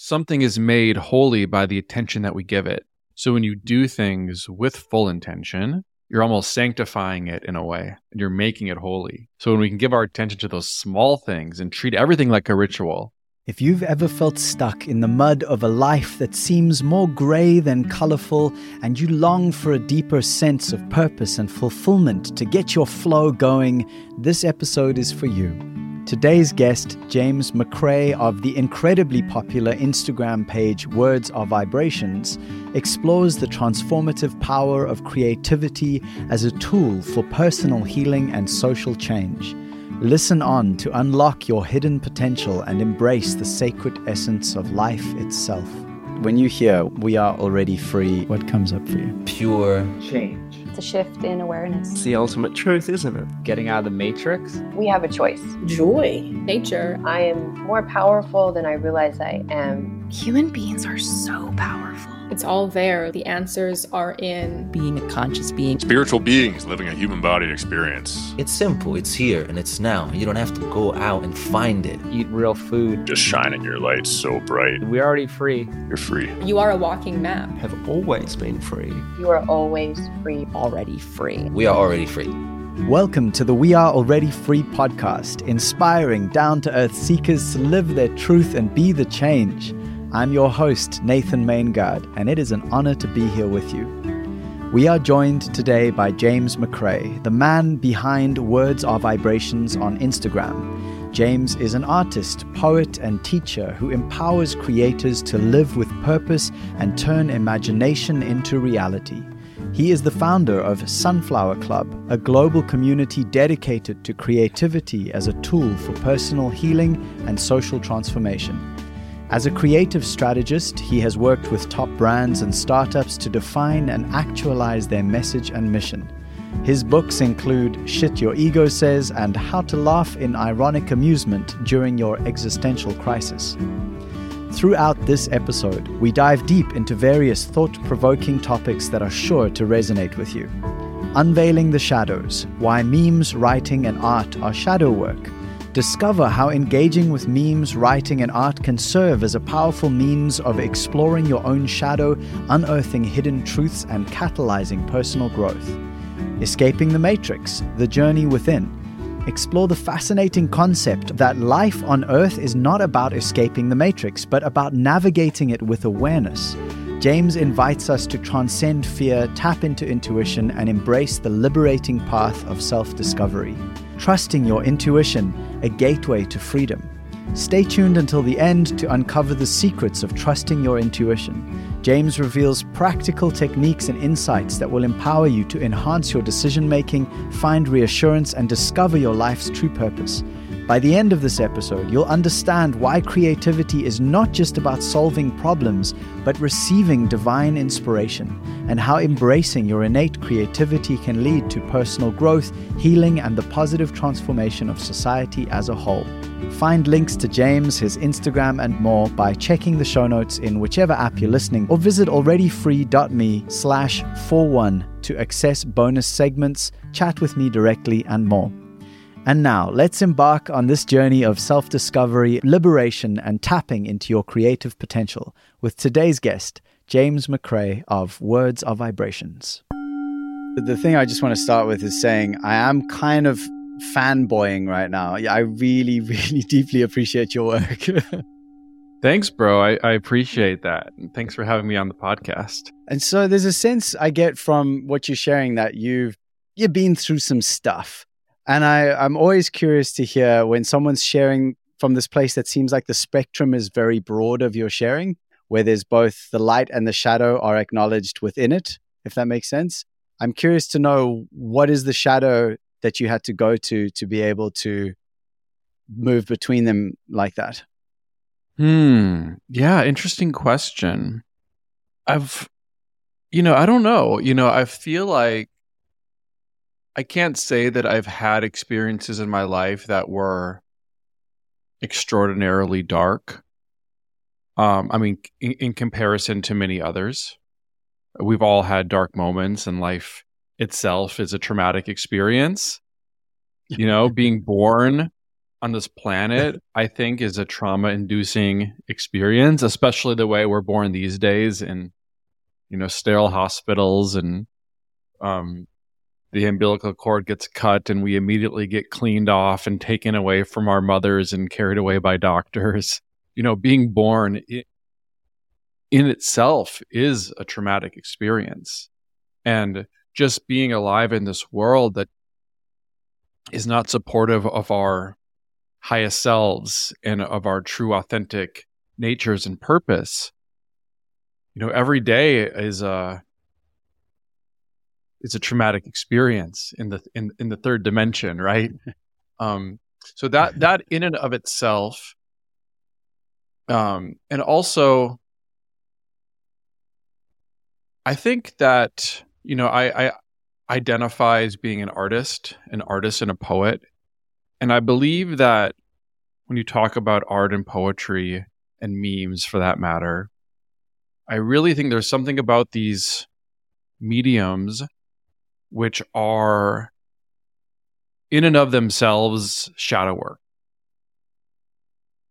something is made holy by the attention that we give it. So when you do things with full intention, you're almost sanctifying it in a way and you're making it holy. So when we can give our attention to those small things and treat everything like a ritual, if you've ever felt stuck in the mud of a life that seems more grey than colourful, and you long for a deeper sense of purpose and fulfillment to get your flow going, this episode is for you. Today's guest, James McCrae of the incredibly popular Instagram page Words Are Vibrations, explores the transformative power of creativity as a tool for personal healing and social change. Listen on to unlock your hidden potential and embrace the sacred essence of life itself. When you hear we are already free, what comes up for you? Pure change. It's a shift in awareness. It's the ultimate truth, isn't it? Getting out of the matrix. We have a choice. Joy. Nature. I am more powerful than I realize I am. Human beings are so powerful. It's all there. The answers are in being a conscious being. Spiritual beings living a human body experience. It's simple, it's here and it's now. You don't have to go out and find it. Eat real food. Just shining your light so bright. We're already free. You're free. You are a walking map. Have always been free. You are always free. Already free. We are already free. Welcome to the We Are Already Free podcast, inspiring down to earth seekers to live their truth and be the change. I'm your host, Nathan Maingard, and it is an honor to be here with you. We are joined today by James McCrae, the man behind Words Are Vibrations on Instagram. James is an artist, poet, and teacher who empowers creators to live with purpose and turn imagination into reality. He is the founder of Sunflower Club, a global community dedicated to creativity as a tool for personal healing and social transformation. As a creative strategist, he has worked with top brands and startups to define and actualize their message and mission. His books include Shit Your Ego Says and How to Laugh in Ironic Amusement During Your Existential Crisis. Throughout this episode, we dive deep into various thought provoking topics that are sure to resonate with you. Unveiling the Shadows Why Memes, Writing, and Art Are Shadow Work Discover how engaging with memes, writing, and art can serve as a powerful means of exploring your own shadow, unearthing hidden truths, and catalyzing personal growth. Escaping the Matrix, the journey within. Explore the fascinating concept that life on Earth is not about escaping the Matrix, but about navigating it with awareness. James invites us to transcend fear, tap into intuition, and embrace the liberating path of self discovery. Trusting your intuition, a gateway to freedom. Stay tuned until the end to uncover the secrets of trusting your intuition. James reveals practical techniques and insights that will empower you to enhance your decision making, find reassurance, and discover your life's true purpose. By the end of this episode, you'll understand why creativity is not just about solving problems, but receiving divine inspiration, and how embracing your innate creativity can lead to personal growth, healing, and the positive transformation of society as a whole. Find links to James, his Instagram, and more by checking the show notes in whichever app you're listening, or visit alreadyfree.me slash 41 to access bonus segments, chat with me directly, and more. And now, let's embark on this journey of self discovery, liberation, and tapping into your creative potential with today's guest, James McCrae of Words Are Vibrations. The thing I just want to start with is saying I am kind of fanboying right now. I really, really deeply appreciate your work. Thanks, bro. I, I appreciate that. And thanks for having me on the podcast. And so there's a sense I get from what you're sharing that you've you've been through some stuff and I, I'm always curious to hear when someone's sharing from this place that seems like the spectrum is very broad of your sharing, where there's both the light and the shadow are acknowledged within it, if that makes sense. I'm curious to know what is the shadow that you had to go to to be able to move between them like that? Hmm. Yeah, interesting question. I've, you know, I don't know. You know, I feel like I can't say that I've had experiences in my life that were extraordinarily dark. Um, I mean, in, in comparison to many others, we've all had dark moments, and life itself is a traumatic experience. You know, being born on this planet, I think, is a trauma inducing experience, especially the way we're born these days in, you know, sterile hospitals and um, the umbilical cord gets cut and we immediately get cleaned off and taken away from our mothers and carried away by doctors. You know, being born in itself is a traumatic experience. And just being alive in this world that is not supportive of our highest selves and of our true authentic natures and purpose you know every day is a is a traumatic experience in the in, in the third dimension right? Um so that that in and of itself um and also i think that you know i i identify as being an artist an artist and a poet. And I believe that when you talk about art and poetry and memes for that matter, I really think there's something about these mediums which are in and of themselves shadow work.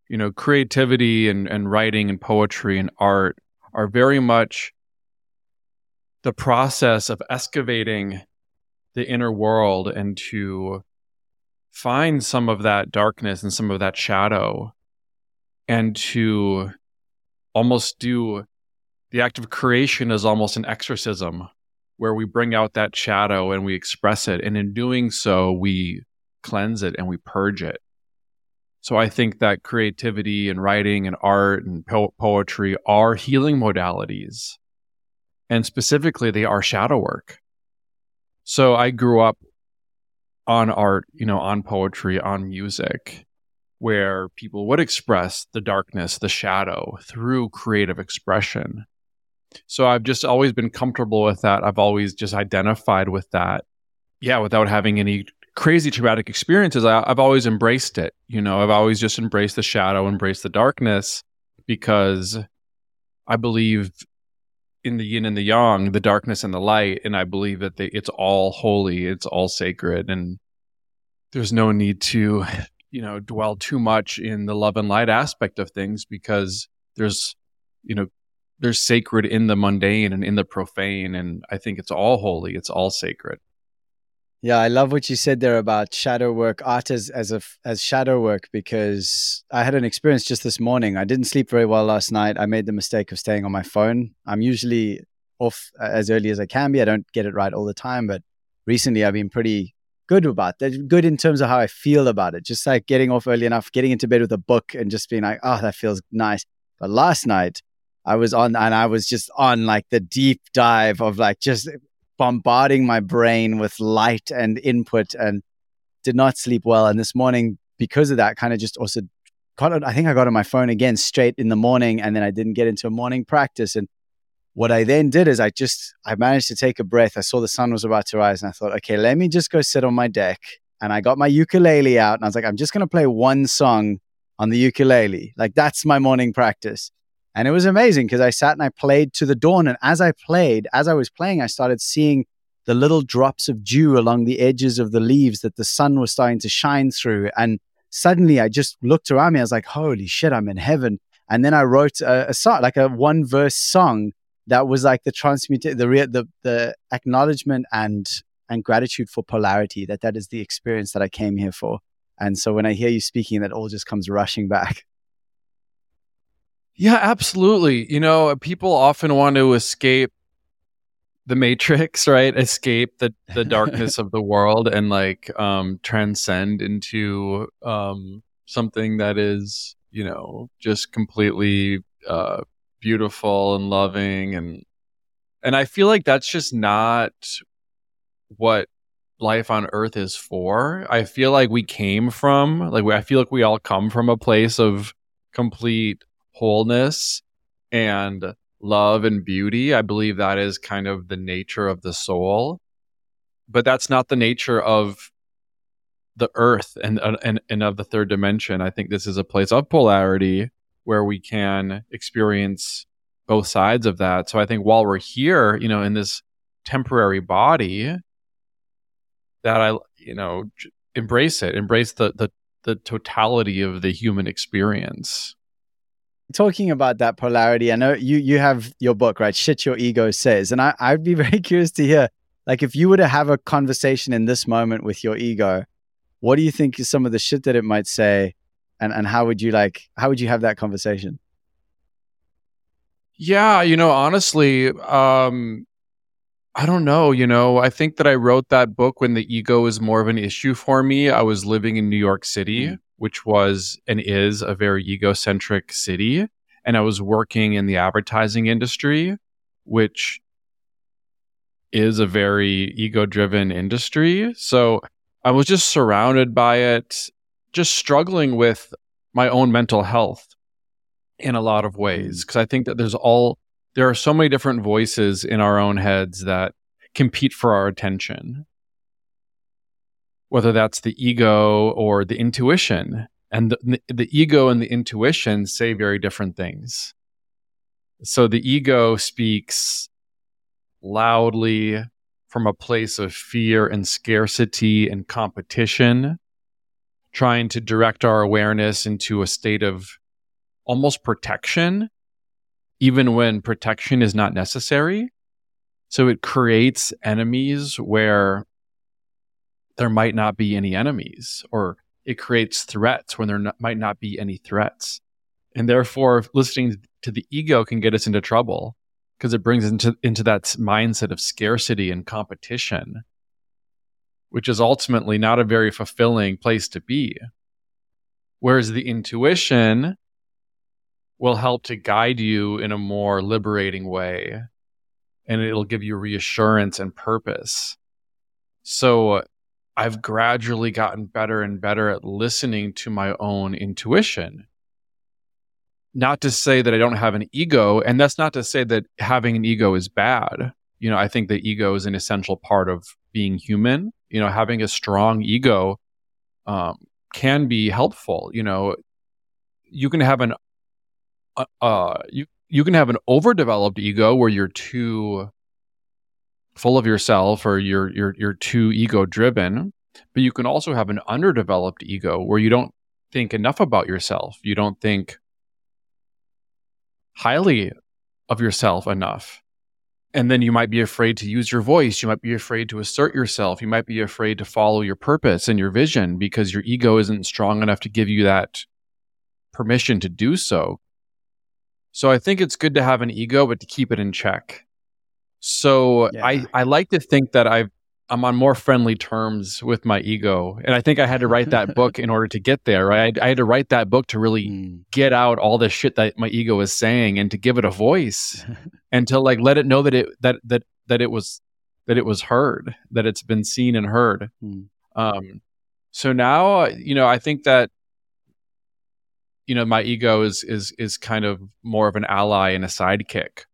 You know, creativity and, and writing and poetry and art are very much the process of excavating the inner world and to find some of that darkness and some of that shadow and to almost do the act of creation is almost an exorcism where we bring out that shadow and we express it. And in doing so we cleanse it and we purge it. So i think that creativity and writing and art and po- poetry are healing modalities. And specifically they are shadow work. So i grew up on art, you know, on poetry, on music, where people would express the darkness, the shadow through creative expression. So I've just always been comfortable with that. I've always just identified with that. Yeah, without having any crazy traumatic experiences, I, have always embraced it. You know, I've always just embraced the shadow, embraced the darkness because I believe in the yin and the yang, the darkness and the light, and I believe that they, it's all holy, it's all sacred, and there's no need to, you know, dwell too much in the love and light aspect of things because there's, you know, there's sacred in the mundane and in the profane, and I think it's all holy, it's all sacred. Yeah, I love what you said there about shadow work, art as as a as shadow work because I had an experience just this morning. I didn't sleep very well last night. I made the mistake of staying on my phone. I'm usually off uh, as early as I can be. I don't get it right all the time, but recently I've been pretty good about that. Good in terms of how I feel about it. Just like getting off early enough, getting into bed with a book and just being like, oh, that feels nice. But last night I was on and I was just on like the deep dive of like just bombarding my brain with light and input and did not sleep well. And this morning, because of that, kind of just also got, I think I got on my phone again straight in the morning and then I didn't get into a morning practice. And what I then did is I just, I managed to take a breath. I saw the sun was about to rise and I thought, okay, let me just go sit on my deck. And I got my ukulele out and I was like, I'm just to play one song on the ukulele. Like that's my morning practice. And it was amazing because I sat and I played to the dawn. And as I played, as I was playing, I started seeing the little drops of dew along the edges of the leaves that the sun was starting to shine through. And suddenly I just looked around me. I was like, holy shit, I'm in heaven. And then I wrote a, a song, like a one verse song that was like the transmute, the, re- the, the acknowledgement and, and gratitude for polarity, that that is the experience that I came here for. And so when I hear you speaking, that all just comes rushing back. Yeah, absolutely. You know, people often want to escape the matrix, right? Escape the the darkness of the world and like um transcend into um something that is, you know, just completely uh beautiful and loving and and I feel like that's just not what life on earth is for. I feel like we came from like I feel like we all come from a place of complete wholeness and love and beauty. I believe that is kind of the nature of the soul. But that's not the nature of the earth and, uh, and, and of the third dimension. I think this is a place of polarity where we can experience both sides of that. So I think while we're here, you know, in this temporary body, that I, you know, embrace it, embrace the, the, the totality of the human experience. Talking about that polarity, I know you you have your book, right? Shit Your Ego Says. And I, I'd be very curious to hear, like, if you were to have a conversation in this moment with your ego, what do you think is some of the shit that it might say? And and how would you like how would you have that conversation? Yeah, you know, honestly, um, I don't know. You know, I think that I wrote that book when the ego was more of an issue for me. I was living in New York City, mm. Which was and is a very egocentric city. And I was working in the advertising industry, which is a very ego driven industry. So I was just surrounded by it, just struggling with my own mental health in a lot of ways because mm. I think that there's all there are so many different voices in our own heads that compete for our attention. Whether that's the ego or the intuition, and the, the ego and the intuition say very different things. So the ego speaks loudly from a place of fear and scarcity and competition, trying to direct our awareness into a state of almost protection, even when protection is not necessary. So it creates enemies where there might not be any enemies, or it creates threats when there not, might not be any threats. And therefore, listening to the ego can get us into trouble because it brings into into that mindset of scarcity and competition, which is ultimately not a very fulfilling place to be. Whereas the intuition will help to guide you in a more liberating way and it'll give you reassurance and purpose. So I've gradually gotten better and better at listening to my own intuition. Not to say that I don't have an ego, and that's not to say that having an ego is bad. You know, I think the ego is an essential part of being human. You know, having a strong ego um, can be helpful. You know, you can have an uh, uh, you you can have an overdeveloped ego where you're too full of yourself or you're you're you're too ego driven but you can also have an underdeveloped ego where you don't think enough about yourself. You don't think highly of yourself enough. And then you might be afraid to use your voice. You might be afraid to assert yourself. You might be afraid to follow your purpose and your vision because your ego isn't strong enough to give you that permission to do so. So I think it's good to have an ego, but to keep it in check. So yeah. I, I like to think that I've I'm on more friendly terms with my ego. And I think I had to write that book in order to get there, right? I, I had to write that book to really mm. get out all the shit that my ego is saying and to give it a voice and to like let it know that it that that that it was that it was heard, that it's been seen and heard. Mm. Um so now, you know, I think that you know my ego is is is kind of more of an ally and a sidekick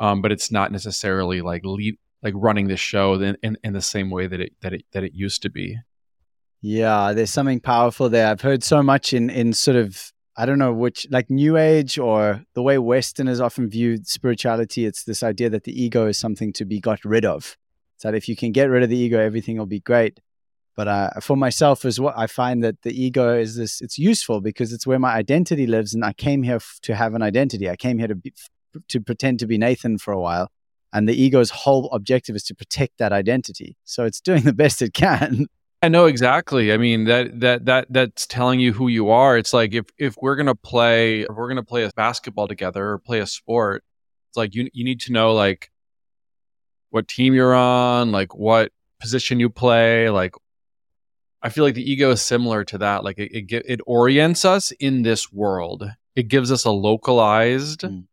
um, but it's not necessarily like lead like running the show in, in, in the same way that it that it that it used to be yeah there's something powerful there i've heard so much in in sort of i don't know which like new age or the way westerners often view spirituality it's this idea that the ego is something to be got rid of so that if you can get rid of the ego everything will be great but uh, for myself as well, I find that the ego is this, it's useful because it's where my identity lives. And I came here f- to have an identity. I came here to be, to pretend to be Nathan for a while. And the ego's whole objective is to protect that identity. So it's doing the best it can. I know exactly. I mean that that that that's telling you who you are. It's like if if we're gonna play if we're gonna play a basketball together or play a sport, it's like you you need to know like what team you're on, like what position you play, like I feel like the ego is similar to that. Like it, it, it orients us in this world. It gives us a localized mm.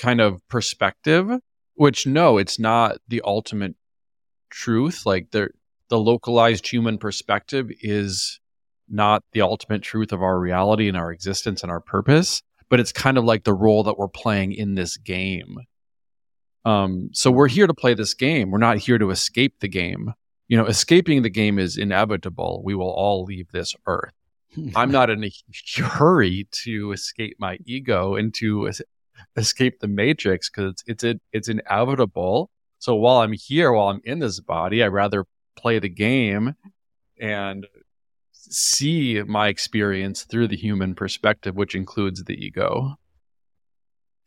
Kind of perspective, which no, it's not the ultimate truth. Like the the localized human perspective is not the ultimate truth of our reality and our existence and our purpose, but it's kind of like the role that we're playing in this game. Um, so we're here to play this game. We're not here to escape the game you know, escaping the game is inevitable. We will all leave this earth. I'm not in a hurry to escape my ego and to escape the matrix because it's it's it's inevitable. So while I'm here, while I'm in this body, I rather play the game and see my experience through the human perspective, which includes the ego.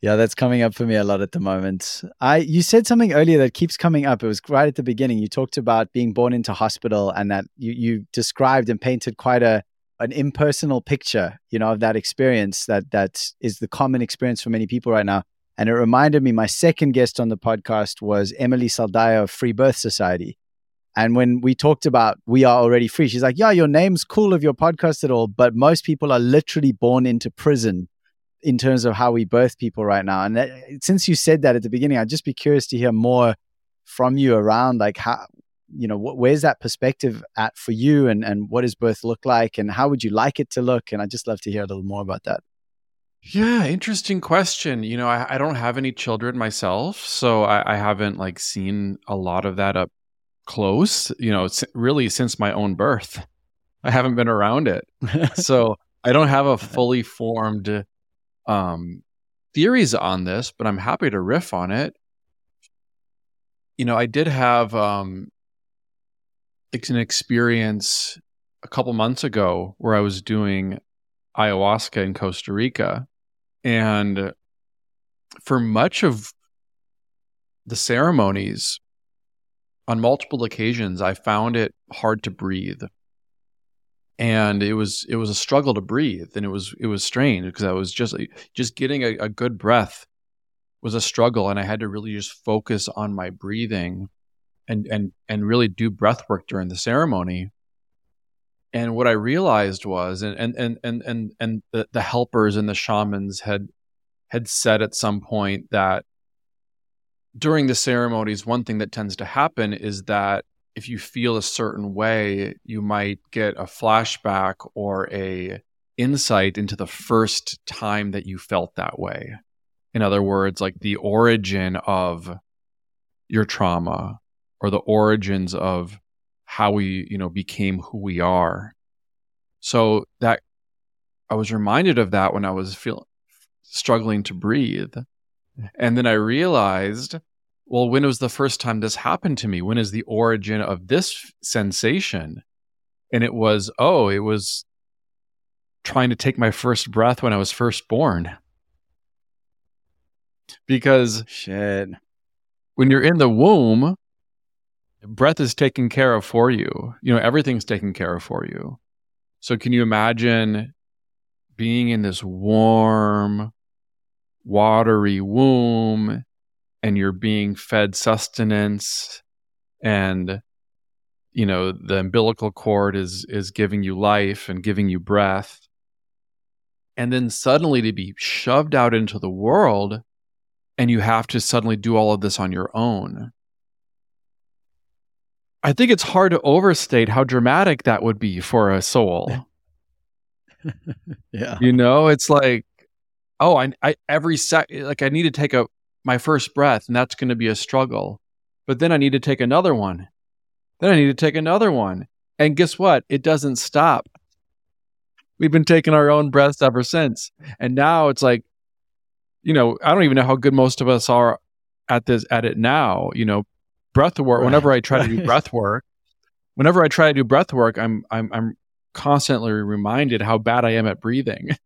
Yeah, that's coming up for me a lot at the moment. I you said something earlier that keeps coming up. It was right at the beginning. You talked about being born into hospital and that you you described and painted quite a an impersonal picture, you know, of that experience that that is the common experience for many people right now. And it reminded me my second guest on the podcast was Emilee Saldaya of Free Birth Society. And when we talked about we are already free, she's like, Yeah, your name's cool of your podcast at all, but most people are literally born into prison in terms of how we birth people right now. And that, since you said that at the beginning, I'd just be curious to hear more from you around like how, you know, wh- where's that perspective at for you and, and what does birth look like and how would you like it to look? And I'd just love to hear a little more about that. Yeah, interesting question. You know, I, I don't have any children myself, so I, I haven't like seen a lot of that up close, you know, really since my own birth. I haven't been around it. so I don't have a fully formed um, theories on this, but I'm happy to riff on it. You know, I did have um, an experience a couple months ago where I was doing ayahuasca in Costa Rica. And for much of the ceremonies, on multiple occasions, I found it hard to breathe and it was it was a struggle to breathe and it was it was strange because i was just just getting a, a, good breath was a struggle and i had to really just focus on my breathing and and and really do breath work during the ceremony and what i realized was and and and and and, and the, the helpers and the shamans had had said at some point that during the ceremonies one thing that tends to happen is that if you feel a certain way, you might get a flashback or a insight into the first time that you felt that way. In other words, like the origin of your trauma or the origins of how we, you know, became who we are. So that I was reminded of that when I was feeling struggling to breathe. And then I realized well, when was the first time this happened to me? When is the origin of this sensation? And it was, oh, it was trying to take my first breath when I was first born. Because shit. When you're in the womb, breath is taken care of for you. You know, everything's taken care of for you. So can you imagine being in this warm, watery womb and you're being fed sustenance and you know the umbilical cord is is giving you life and giving you breath and then suddenly to be shoved out into the world and you have to suddenly do all of this on your own i think it's hard to overstate how dramatic that would be for a soul yeah you know it's like oh i, I every sec like i need to take a my first breath, and that's going to be a struggle. But then I need to take another one. Then I need to take another one. And guess what? It doesn't stop. We've been taking our own breaths ever since. And now it's like, you know, I don't even know how good most of us are at this at it now. You know, breath work. Right. Whenever I try to do breath work, whenever I try to do breath work, I'm I'm I'm constantly reminded how bad I am at breathing,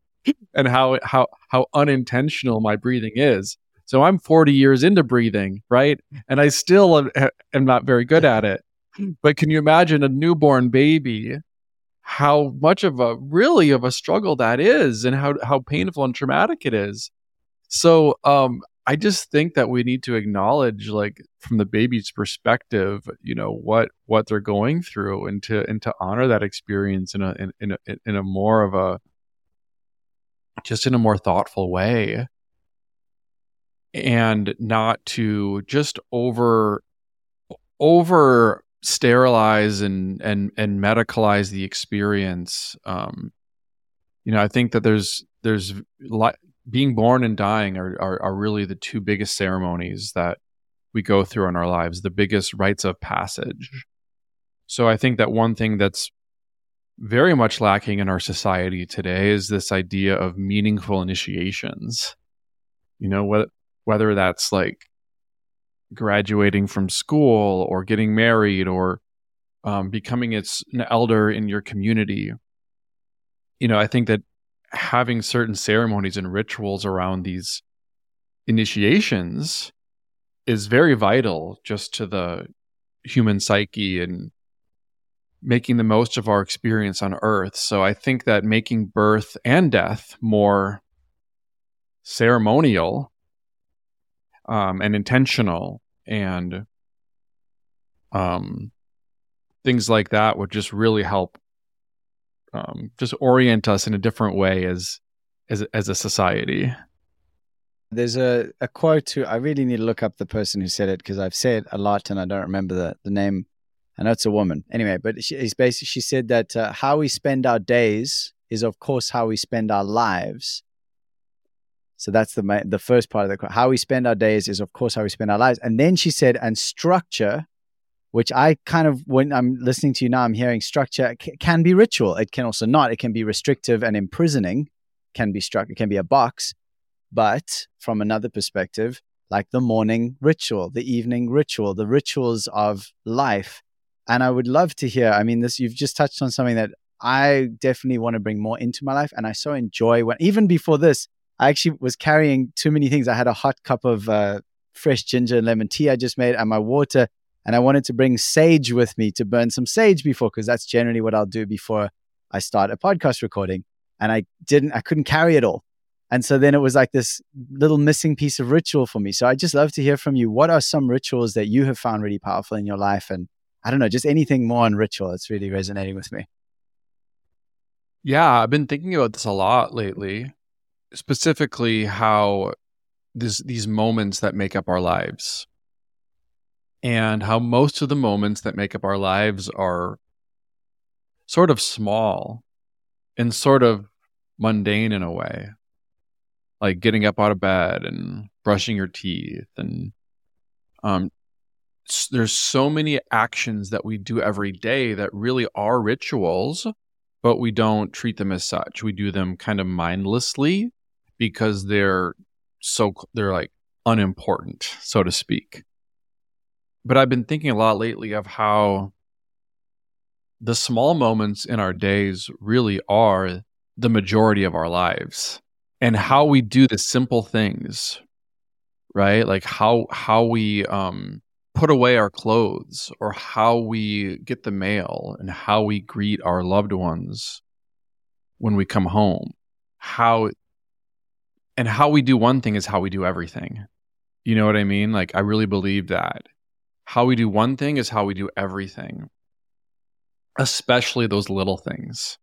and how how how unintentional my breathing is. So I'm 40 years into breathing, right? And I still am, am not very good at it. But can you imagine a newborn baby? How much of a really of a struggle that is, and how how painful and traumatic it is. So um, I just think that we need to acknowledge, like from the baby's perspective, you know what what they're going through, and to and to honor that experience in a in, in a in a more of a just in a more thoughtful way. And not to just over over sterilize and and and medicalize the experience. Um you know i think that there's there's li- being born and dying are, are are really the two biggest ceremonies that we go through in our lives the biggest rites of passage so i think that one thing that's very much lacking in our society today is this idea of meaningful initiations you know what whether that's like graduating from school or getting married or um, becoming its an elder in your community. You know, I think that having certain ceremonies and rituals around these initiations is very vital just to the human psyche and making the most of our experience on earth. So I think that making birth and death more ceremonial um, and intentional and um, things like that would just really help um, just orient us in a different way as as as a society. There's a, a quote to, I really need to look up the person who said it because I've said a lot and I don't remember the, the name. I know it's a woman. Anyway, but she, it's basically, she said that uh, how we spend our days is, of course, how we spend our lives. So that's the the first part of the quote. How we spend our days is, of course, how we spend our lives. And then she said, and structure, which I kind of, when I'm listening to you now, I'm hearing structure can be ritual. It can also not. It can be restrictive and imprisoning. Can be struck. It can be a box but from another perspective, like the morning ritual, the evening ritual, the rituals of life. And I would love to hear, I mean, this, you've just touched on something that I definitely want to bring more into my life. And I so enjoy when, even before this, I actually was carrying too many things. I had a hot cup of uh, fresh ginger and lemon tea I just made and my water. And I wanted to bring sage with me to burn some sage before, because that's generally what I'll do before I start a podcast recording. And I didn't, I couldn't carry it all. And so then it was like this little missing piece of ritual for me. So I just love to hear from you. What are some rituals that you have found really powerful in your life? And I don't know, just anything more on ritual. that's really resonating with me. Yeah, I've been thinking about this a lot lately, specifically how this, these moments that make up our lives and how most of the moments that make up our lives are sort of small and sort of mundane in a way like getting up out of bed and brushing your teeth and um there's so many actions that we do every day that really are rituals but we don't treat them as such. We do them kind of mindlessly because they're so they're like unimportant so to speak but i've been thinking a lot lately of how the small moments in our days really are the majority of our lives and how we do the simple things right? Like how how we um put away our clothes or how we get the mail and how we greet our loved ones when we come home. How and how we do one thing is how we do everything. You know what i mean? Like i really believe that how we do one thing is how we do everything especially those little things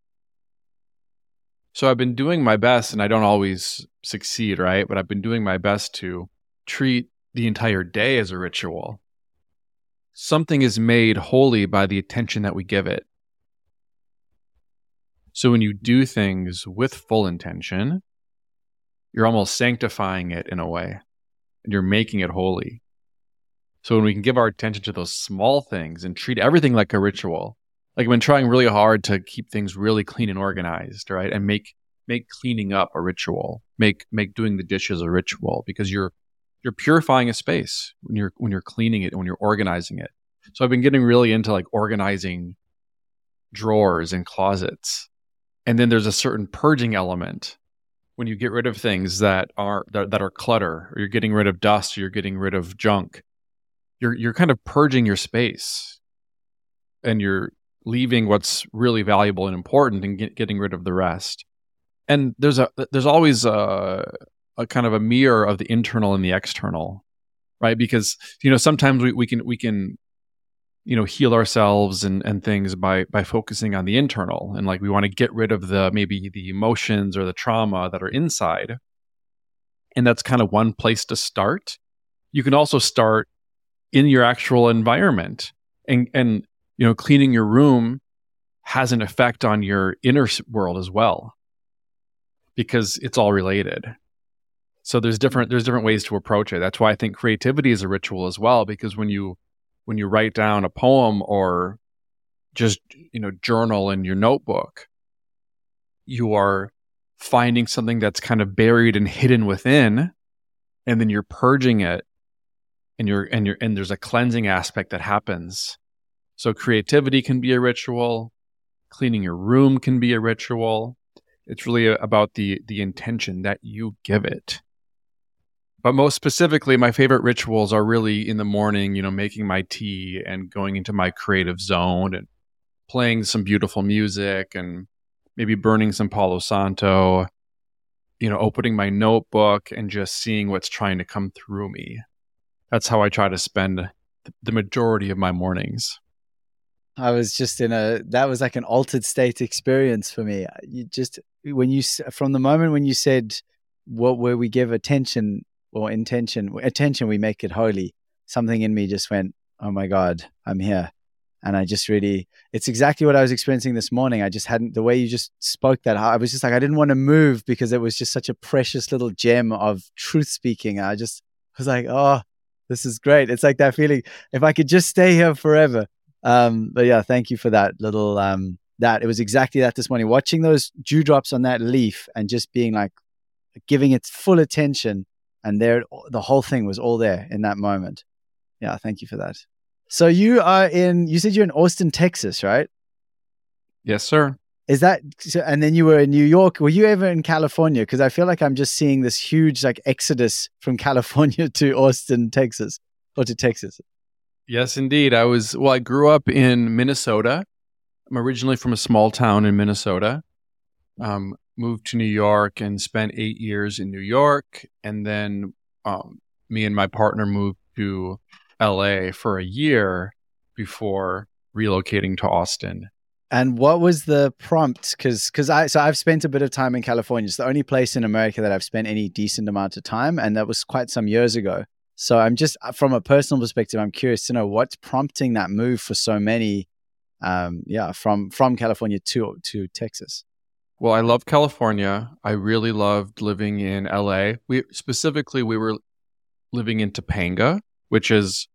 so I've been doing my best, and I don't always succeed, right? But I've been doing my best to treat the entire day as a ritual. Something is made holy by the attention that we give it. So when you do things with full intention, you're almost sanctifying it in a way, and you're making it holy. So when we can give our attention to those small things and treat everything like a ritual, like I've been trying really hard to keep things really clean and organized, right? And make make cleaning up a ritual. Make make doing the dishes a ritual because you're you're purifying a space when you're when you're cleaning it and when you're organizing it. So I've been getting really into like organizing drawers and closets. And then there's a certain purging element when you get rid of things that are that, that are clutter or you're getting rid of dust or you're getting rid of junk. You're you're kind of purging your space and you're leaving what's really valuable and important and get, getting rid of the rest. And there's a there's always a, a kind of a mirror of the internal and the external, right? Because you know sometimes we, we can we can you know heal ourselves and and things by by focusing on the internal and like we want to get rid of the maybe the emotions or the trauma that are inside and that's kind of one place to start you can also start in your actual environment and and you know, cleaning your room has an effect on your inner world as well because it's all related. So there's different there's different ways to approach it. That's why I think creativity is a ritual as well because when you when you write down a poem or just you know journal in your notebook you are finding something that's kind of buried and hidden within and then you're purging it and you're and you're and there's a cleansing aspect that happens So creativity can be a ritual, cleaning your room can be a ritual. It's really about the the intention that you give it. But most specifically, my favorite rituals are really in the morning, you know, making my tea and going into my creative zone and playing some beautiful music and maybe burning some Palo Santo, you know, opening my notebook and just seeing what's trying to come through me. That's how I try to spend the majority of my mornings. I was just in a that was like an altered state experience for me. You just when you from the moment when you said what where we give attention or intention attention we make it holy. Something in me just went, "Oh my god, I'm here." And I just really it's exactly what I was experiencing this morning. I just hadn't the way you just spoke that I was just like I didn't want to move because it was just such a precious little gem of truth speaking. I just was like, "Oh, this is great." It's like that feeling if I could just stay here forever um, but yeah, thank you for that little um, that. It was exactly that this morning. Watching those dewdrops on that leaf and just being like giving it full attention, and there the whole thing was all there in that moment. Yeah, thank you for that. So you are in. You said you're in Austin, Texas, right? Yes, sir. Is that so, and then you were in New York? Were you ever in California? Because I feel like I'm just seeing this huge like exodus from California to Austin, Texas, or to Texas. Yes, indeed. I was, well, I grew up in Minnesota. I'm originally from a small town in Minnesota. Um, moved to New York and spent eight years in New York. And then um, me and my partner moved to LA for a year before relocating to Austin. And what was the prompt? Because because I so I've spent a bit of time in California. It's the only place in America that I've spent any decent amount of time, and that was quite some years ago. So I'm just uh, from a personal perspective, I'm curious to know what's prompting that move for so many, um, yeah, from from California to to Texas. Well, I love California. I really loved living in LA. We specifically we were living in Topanga, which is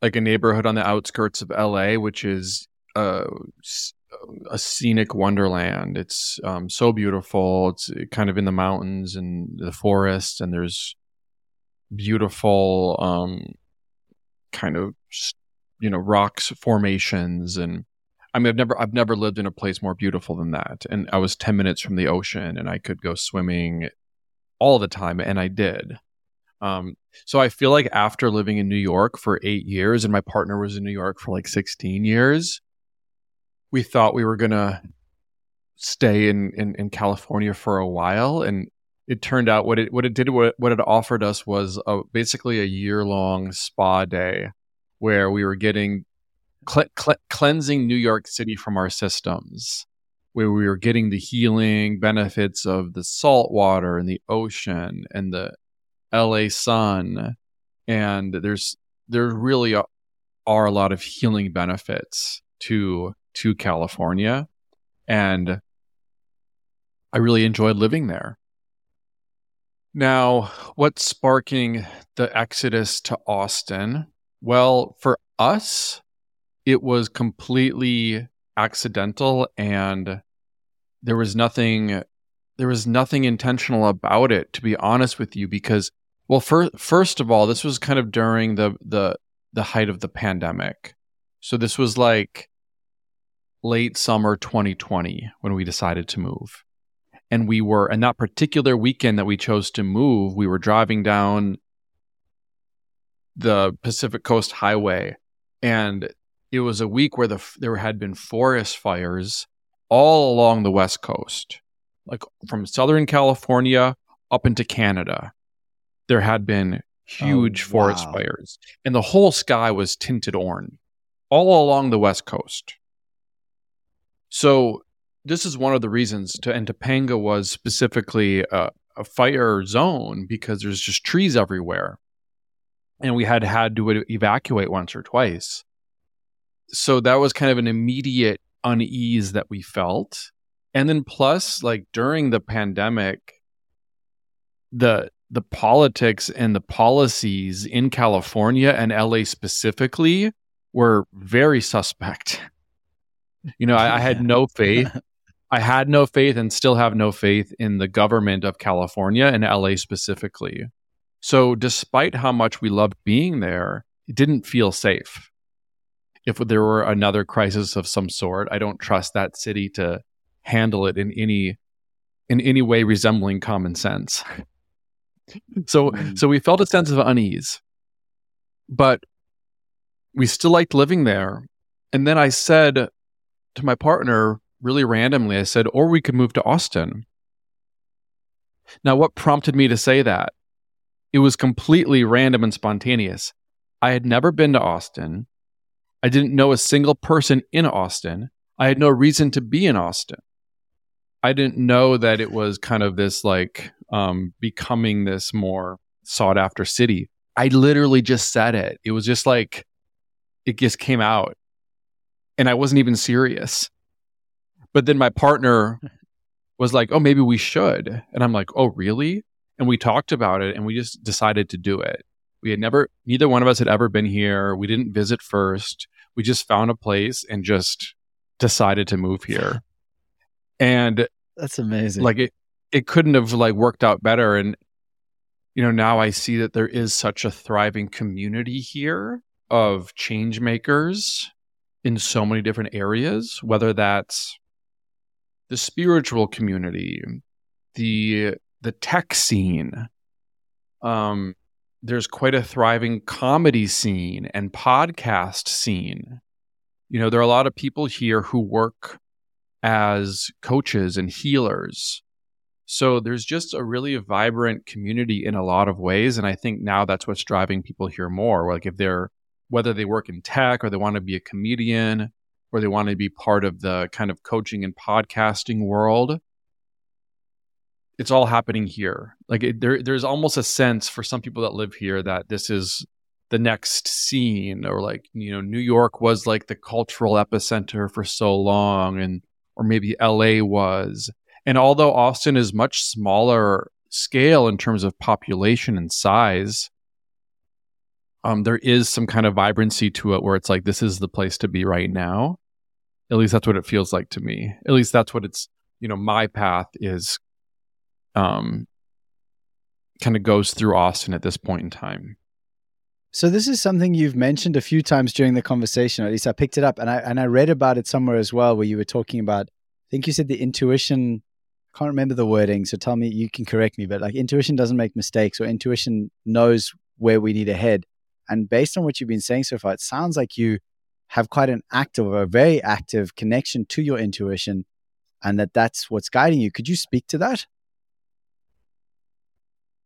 like a neighborhood on the outskirts of LA, which is a, a scenic wonderland. It's um, so beautiful. It's kind of in the mountains and the forests, and there's beautiful um, kind of you know rocks formations and I mean I've never I've never lived in a place more beautiful than that and I was 10 minutes from the ocean and I could go swimming all the time and I did um, so I feel like after living in New York for 8 years and my partner was in New York for like 16 years we thought we were going to stay in, in in California for a while and it turned out what it what it did what, what it offered us was a, basically a year long spa day where we were getting cl- cl- cleansing New York City from our systems where we were getting the healing benefits of the salt water and the ocean and the LA sun. And there's there really are a lot of healing benefits to to California and I really enjoyed living there now, what's sparking the exodus to Austin? Well, for us, it was completely accidental and there was nothing there was nothing intentional about it to be honest with you because well fir- first of all this was kind of during the the the height of the pandemic so this was like late summer 2020 when we decided to move. And we were and that particular weekend that we chose to move we were driving down the pacific coast highway and it was a week where the there had been forest fires all along the west coast like from southern california up into canada. There had been huge oh, forest wow. fires and the whole sky was tinted orange all along the west coast so this is one of the reasons to and Topanga was specifically a, a fire zone because there's just trees everywhere, and we had had to evacuate once or twice. So that was kind of an immediate unease that we felt, and then plus, like during the pandemic, the the politics and the policies in California and LA specifically were very suspect. You know, I, I had no faith I had no faith and still have no faith in the government of California and LA specifically. So, despite how much we loved being there, it didn't feel safe. if there were another crisis of some sort. I don't trust that city to handle it in any in any way resembling common sense. so Mm. so we felt a sense of unease. But we still liked living there. And then I said to my partner really randomly, I said, or we could move to Austin. Now, what prompted me to say that? It was completely random and spontaneous. I had never been to Austin. I didn't know a single person in Austin. I had no reason to be in Austin. I didn't know that it was kind of this like um, becoming this more sought after city. I literally just said it. It was just like it just came out. And I wasn't even serious. But then my partner was like, oh, maybe we should. And I'm like, oh, really? And we talked about it and we just decided to do it. We had never, neither one of us had ever been here. We didn't visit first. We just found a place and just decided to move here. And That's amazing. like it, it couldn't have like worked out better. And, you know, now I see that there is such a thriving community here of change makers in so many different areas, whether that's the spiritual community, the the tech scene. Um, there's quite a thriving comedy scene and podcast scene. You know, there are a lot of people here who work as coaches and healers. So there's just a really vibrant community in a lot of ways. And I think now that's what's driving people here more. Like if they're, whether they work in tech or they want to be a comedian or they want to be part of the kind of coaching and podcasting world, it's all happening here. Like it, there, there's almost a sense for some people that live here that this is the next scene or like, you know, New York was like the cultural epicenter for so long and, or maybe LA was. And although Austin is much smaller scale in terms of population and size, um, there is some kind of vibrancy to it where it's like this is the place to be right now. At least that's what it feels like to me. At least that's what it's you know my path is. Um, kind of goes through Austin at this point in time. So this is something you've mentioned a few times during the conversation. Or at least I picked it up, and I and I read about it somewhere as well, where you were talking about. I think you said the intuition. I can't remember the wording, so tell me. You can correct me, but like intuition doesn't make mistakes, or intuition knows where we need to head. And based on what you've been saying so far, it sounds like you have quite an active or a very active connection to your intuition, and that that's what's guiding you. Could you speak to that?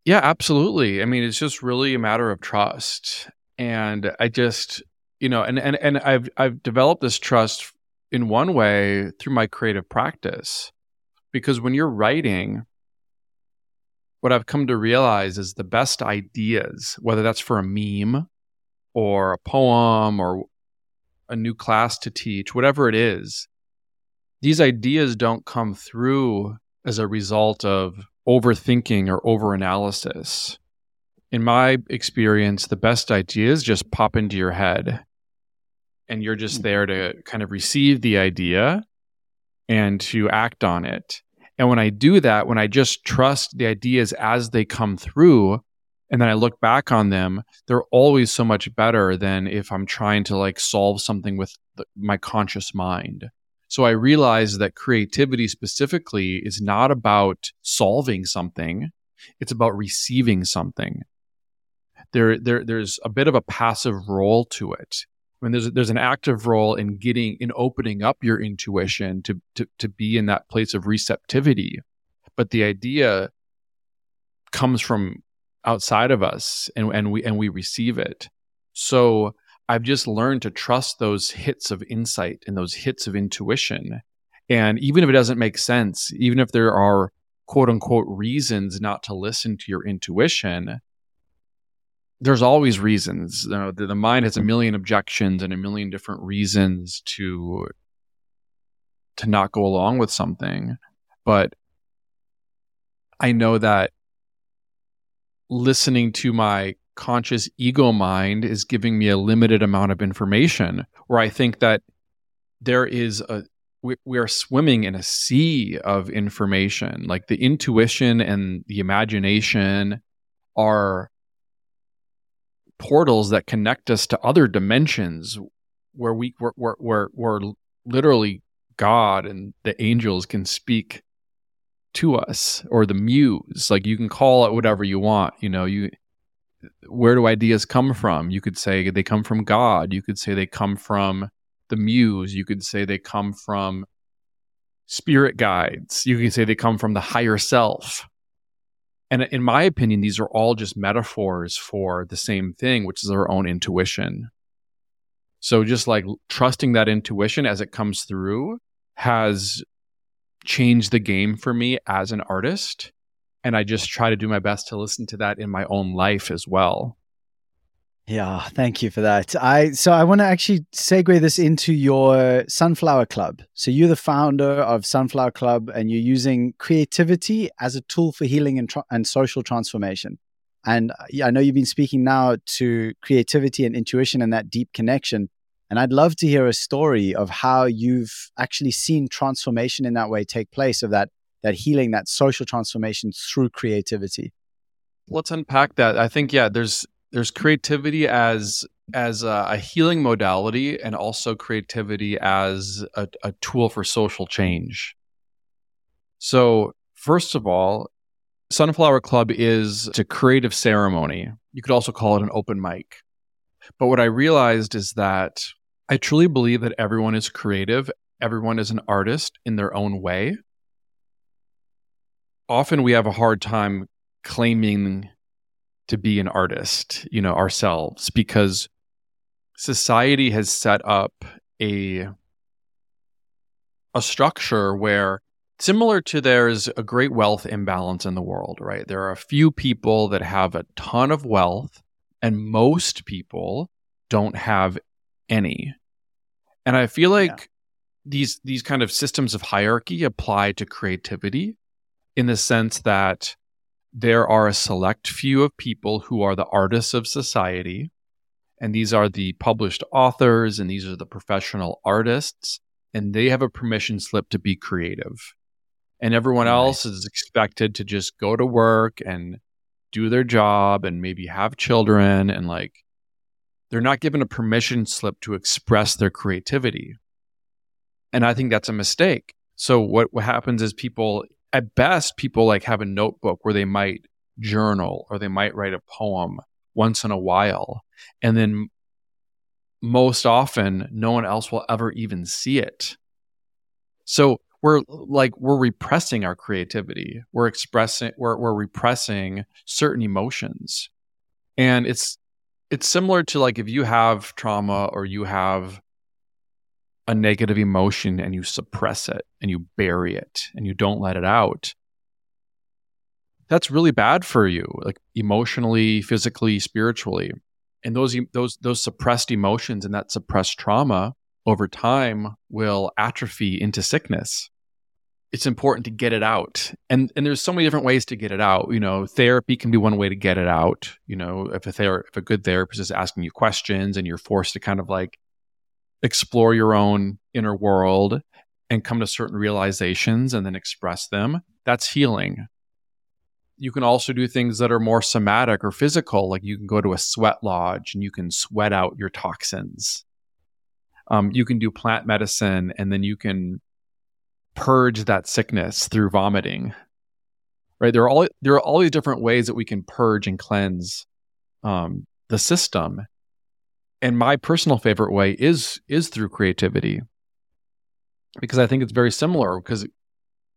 Yeah, absolutely. I mean, it's just really a matter of trust. And I just, you know, and and and I've I've developed this trust in one way through my creative practice. Because when you're writing, what I've come to realize is the best ideas, whether that's for a meme or a poem or a new class to teach, whatever it is, these ideas don't come through as a result of overthinking or overanalysis. In my experience, the best ideas just pop into your head and you're just mm. there to kind of receive the idea and to act on it. And when I do that, when I just trust the ideas as they come through, and then I look back on them, they're always so much better than if I'm trying to like solve something with the, my conscious mind. So I realized that creativity specifically is not about solving something, it's about receiving something. There, there, there's a bit of a passive role to it. I mean, there's there's an active role in getting in opening up your intuition to to to be in that place of receptivity, but the idea comes from outside of us, and and we and we receive it. So I've just learned to trust those hits of insight and those hits of intuition, and even if it doesn't make sense, even if there are quote unquote reasons not to listen to your intuition, there's always reasons. You know, the, the mind has a million objections and a million different reasons to to not go along with something. But I know that listening to my conscious ego mind is giving me a limited amount of information where I think that there is a we, we are swimming in a sea of information like the intuition and the imagination are portals that connect us to other dimensions where we where where where, where literally God and the angels can speak to us or the muse. Like you can call it whatever you want you know you where do ideas come from? You could say they come from god. You could say they come from the muse. You could say they come from spirit guides. You can say they come from the higher self and in my opinion these are all just metaphors for the same thing which is our own intuition so just like trusting that intuition as it comes through has changed the game for me as an artist. And I just try to do my best to listen to that in my own life as well. Yeah, thank you for that. I so I want to actually segue this into your Sunflower Club. So you're the founder of Sunflower Club, and you're using creativity as a tool for healing and, tra- and social transformation. And I know you've been speaking now to creativity and intuition and that deep connection. And I'd love to hear a story of how you've actually seen transformation in that way take place of that that healing, that social transformation through creativity. Let's unpack that. I think yeah, there's there's creativity as as a, a healing modality and also creativity as a, a tool for social change. So first of all, Sunflower Club is a creative ceremony. You could also call it an open mic. But what I realized is that I truly believe that everyone is creative, everyone is an artist in their own way. Often we have a hard time claiming to be an artist, you know, ourselves because society has set up a a structure where similar to there's a great wealth imbalance in the world, right? There are a few people that have a ton of wealth and most people don't have any. And I feel like yeah. these these kind of systems of hierarchy apply to creativity in the sense that there are a select few of people who are the artists of society and these are the published authors and these are the professional artists and they have a permission slip to be creative and everyone else is expected to just go to work and do their job and maybe have children and like they're not given a permission slip to express their creativity. And I think that's a mistake. So what, what happens is people at best people like have a notebook where they might journal or they might write a poem once in a while and then most often no one else will ever even see it. So we're like we're repressing our creativity. We're expressing we're we're repressing certain emotions. And it's it's similar to like if you have trauma or you have a negative emotion and you suppress it and you bury it and you don't let it out that's really bad for you like emotionally physically spiritually. And those those those suppressed emotions and that suppressed trauma over time will atrophy into sickness. It's important to get it out. And and there's so many different ways to get it out. You know therapy can be one way to get it out. You know if a ther- if a good therapist is asking you questions and you're forced to kind of like explore your own inner world and come to certain realizations and then express them that's healing. You can also do things that are more somatic or physical like you can go to a sweat lodge and you can sweat out your toxins. Um, you can do plant medicine and then you can purge that sickness through vomiting. Right? There are all there are all these different ways that we can purge and cleanse um, the system and my personal favorite way is is through creativity because i think it's very similar because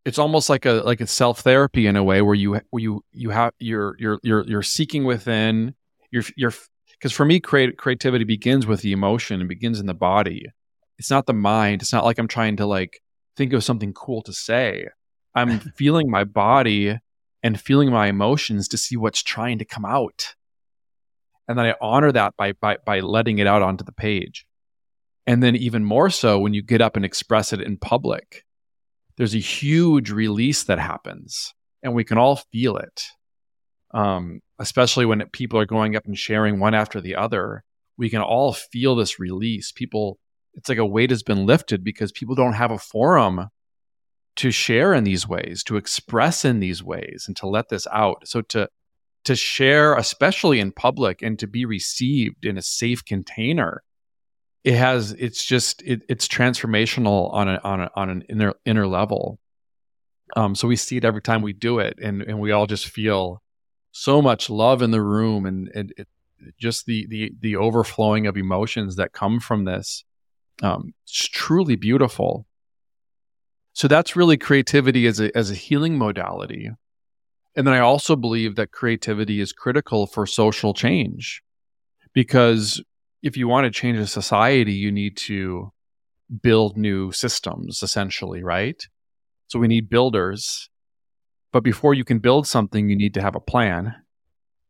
it's almost like a like a self therapy in a way where you where you you have you're you're you're you're seeking within you're you're because for me create, creativity begins with the emotion and begins in the body it's not the mind it's not like i'm trying to like think of something cool to say. I'm feeling my body and feeling my emotions to see what's trying to come out. And then I honor that by, by, by letting it out onto the page. And then, even more so, when you get up and express it in public, there's a huge release that happens, and we can all feel it. Um, especially when people are going up and sharing one after the other, we can all feel this release. People it's like a weight has been lifted because people don't have a forum to share in these ways, to express in these ways, and to let this out. So to to share, especially in public, and to be received in a safe container, it has it's just it, it's transformational on a on a, on an inner inner level. Um, so we see it every time we do it, and and we all just feel so much love in the room, and, and it, just the the the overflowing of emotions that come from this. Um, it's truly beautiful. So that's really creativity as a as a healing modality. And then I also believe that creativity is critical for social change because if you want to change a society, you need to build new systems, essentially, right? So we need builders. But before you can build something, you need to have a plan.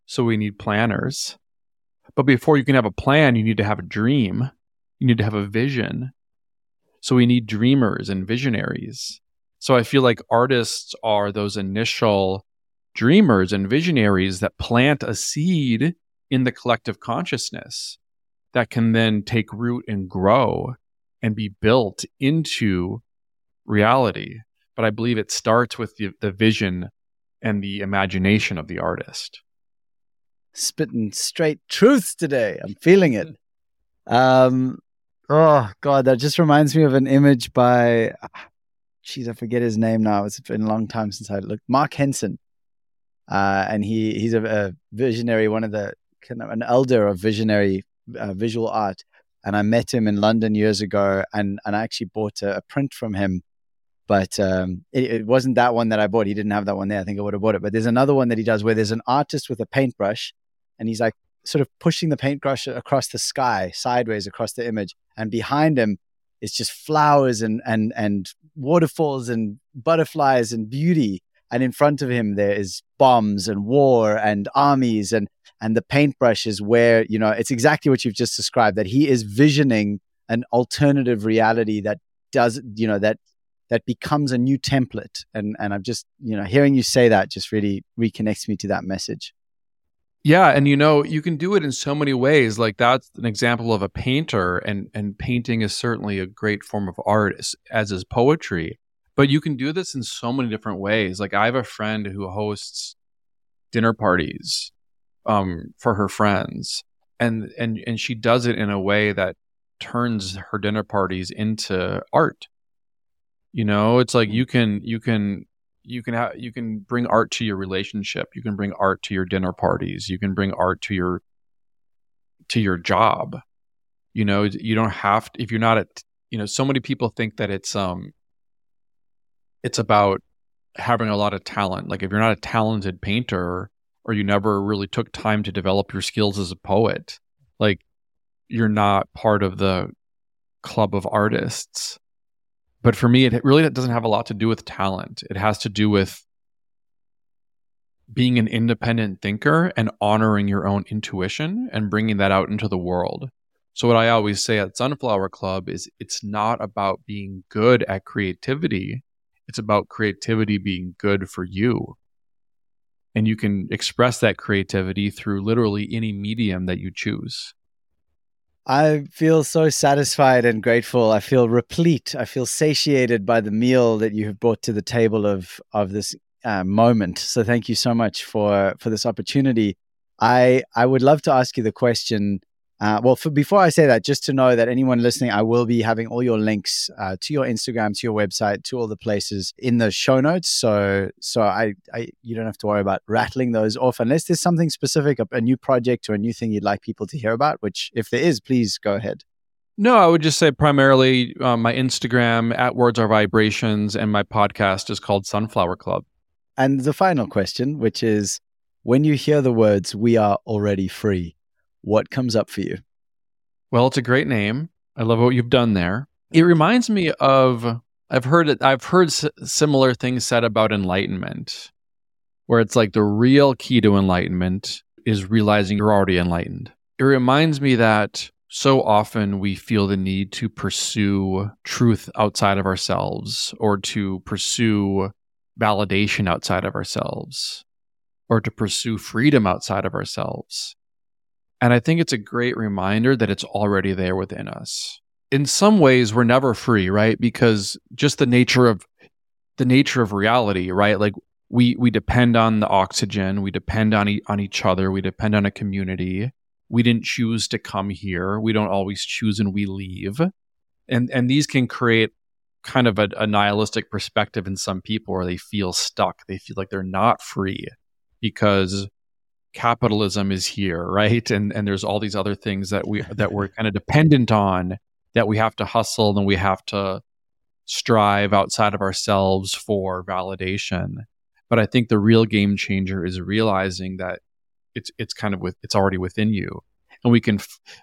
So we need planners. But before you can have a plan, you need to have a dream. You need to have a vision. So we need dreamers and visionaries. So I feel like artists are those initial dreamers and visionaries that plant a seed in the collective consciousness that can then take root and grow and be built into reality. But I believe it starts with the, the vision and the imagination of the artist. Spitting straight truths today. I'm feeling it. Um, oh, God, that just reminds me of an image by, jeez, I forget his name now. It's been a long time since I looked. Mark Henson. Uh, and he he's a, a, visionary, one of the kind of an elder of visionary uh, visual art. And I met him in London years ago, and and I actually bought a, a print from him, but um, it, it, wasn't that one that I bought. He didn't have that one there. I think I would have bought it. But there's another one that he does where there's an artist with a paintbrush, and he's like sort of pushing the paintbrush across the sky sideways across the image, and behind him it's just flowers and and and waterfalls and butterflies and beauty and in front of him there is bombs and war and armies and and the paintbrush is where you know it's exactly what you've just described that he is visioning an alternative reality that does you know that that becomes a new template. And and i'm just you know hearing you say that just really reconnects me to that message. Yeah and you know you can do it in so many ways. Like that's an example of a painter and and painting is certainly a great form of art as, as is poetry but you can do this in so many different ways. Like I have a friend who hosts dinner parties um, for her friends, and and and she does it in a way that turns her dinner parties into art. You know, it's like you can you can you can have you can bring art to your relationship. You can bring art to your dinner parties. You can bring art to your to your job. You know, you don't have to, if you're not at you know, so many people think that it's um it's about having a lot of talent. Like if you're not a talented painter or you never really took time to develop your skills as a poet, like you're not part of the club of artists. But for me, it really doesn't have a lot to do with talent. It has to do with being an independent thinker and honoring your own intuition and bringing that out into the world. So, what I always say at Sunflower Club is it's not about being good at creativity. It's about creativity being good for you. And you can express that creativity through literally any medium that you choose. I feel so satisfied and grateful. I feel replete. I feel satiated by the meal that you have brought to the table of of this uh, moment. So thank you so much for for this opportunity. I I would love to ask you the question uh, well, for, before I say that, just to know that anyone listening, I will be having all your links uh, to your Instagram, to your website, to all the places in the show notes. So, so I, I, you don't have to worry about rattling those off unless there's something specific, a, a new project or a new thing you'd like people to hear about. Which, if there is, please go ahead. No, I would just say primarily uh, my Instagram at Words Are Vibrations, and my podcast is called Sunflower Club. And the final question, which is, when you hear the words "We are already free." What comes up for you? Well, it's a great name. I love what you've done there. It reminds me of I've heard it, I've heard s- similar things said about enlightenment, where it's like the real key to enlightenment is realizing you're already enlightened. It reminds me that so often we feel the need to pursue truth outside of ourselves or to pursue validation outside of ourselves or to pursue freedom outside of ourselves. And I think it's a great reminder that it's already there within us. In some ways, we're never free, right? Because just the nature of the nature of reality, right? Like we we depend on the oxygen, we depend on e- on each other, we depend on a community. we didn't choose to come here. We don't always choose and we leave. And and these can create kind of a, a nihilistic perspective in some people where they feel stuck. They feel like they're not free because capitalism is here, right? And and there's all these other things that we that we're kind of dependent on that we have to hustle and we have to strive outside of ourselves for validation. But I think the real game changer is realizing that it's it's kind of with it's already within you, and we can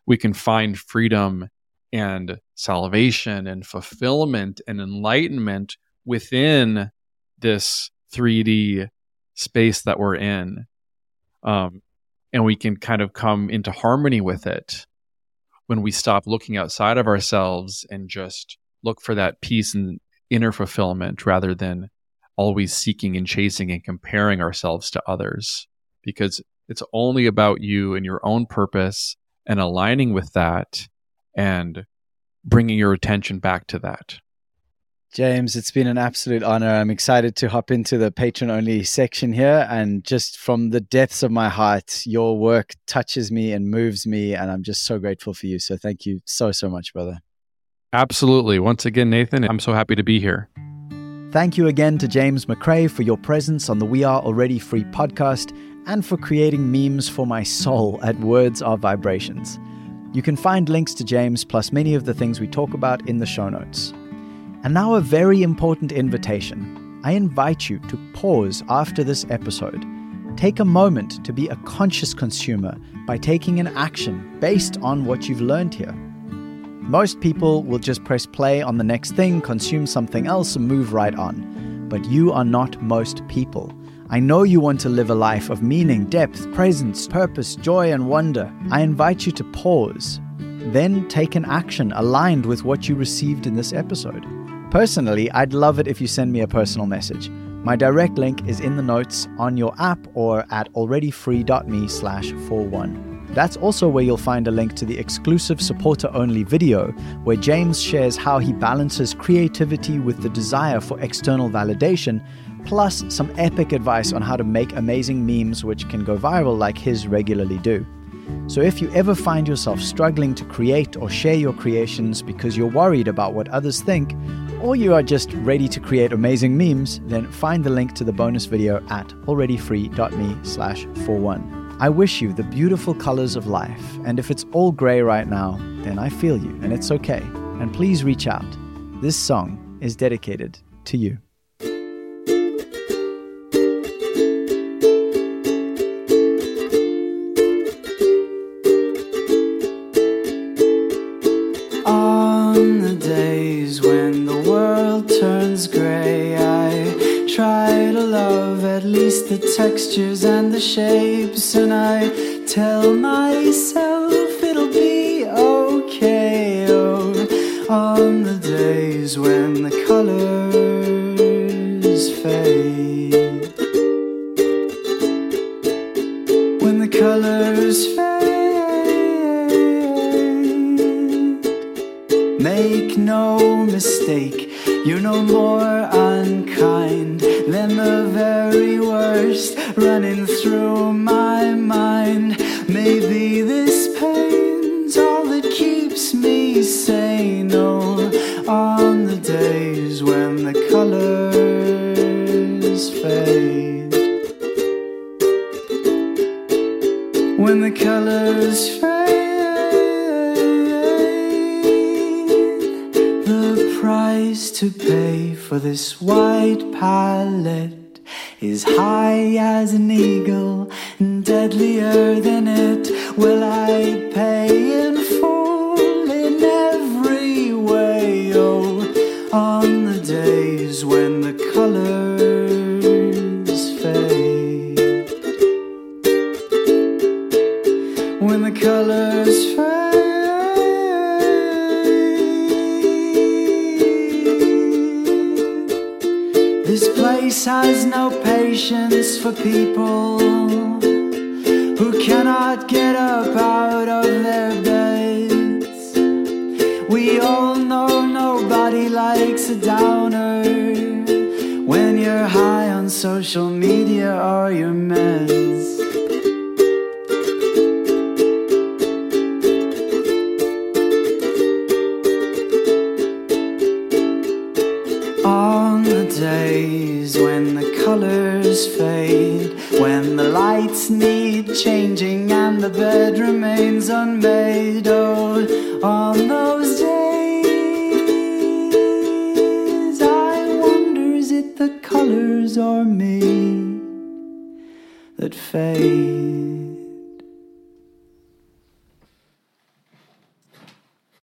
we can find freedom and salvation and fulfillment and enlightenment within this 3D space that we're in. Um, and we can kind of come into harmony with it when we stop looking outside of ourselves and just look for that peace and inner fulfillment rather than always seeking and chasing and comparing ourselves to others. Because it's only about you and your own purpose and aligning with that and bringing your attention back to that. James, it's been an absolute honor. I'm excited to hop into the patron only section here. And just from the depths of my heart, your work touches me and moves me. And I'm just so grateful for you. So thank you so, so much, brother. Absolutely. Once again, Nathan, I'm so happy to be here. Thank you again to James McCrae for your presence on the We Are Already Free podcast and for creating memes for my soul at Words Are Vibrations. You can find links to James plus many of the things we talk about in the show notes. And now, a very important invitation. I invite you to pause after this episode. Take a moment to be a conscious consumer by taking an action based on what you've learned here. Most people will just press play on the next thing, consume something else, and move right on. But you are not most people. I know you want to live a life of meaning, depth, presence, purpose, joy, and wonder. I invite you to pause, then take an action aligned with what you received in this episode. Personally, I'd love it if you send me a personal message. My direct link is in the notes on your app or at alreadyfree.me slash 41. That's also where you'll find a link to the exclusive supporter only video where James shares how he balances creativity with the desire for external validation plus some epic advice on how to make amazing memes which can go viral like his regularly do. So if you ever find yourself struggling to create or share your creations because you're worried about what others think, or you are just ready to create amazing memes, then find the link to the bonus video at alreadyfree.me slash 41. I wish you the beautiful colors of life, and if it's all gray right now, then I feel you, and it's okay. And please reach out. This song is dedicated to you. Textures and the shapes, and I tell myself when the colors fade. The price to pay for this white palette is high as an eagle and deadlier than it. Will I pay in for people who cannot get up out of their beds. We all know nobody likes a downer when you're high on social media bed remains unmade.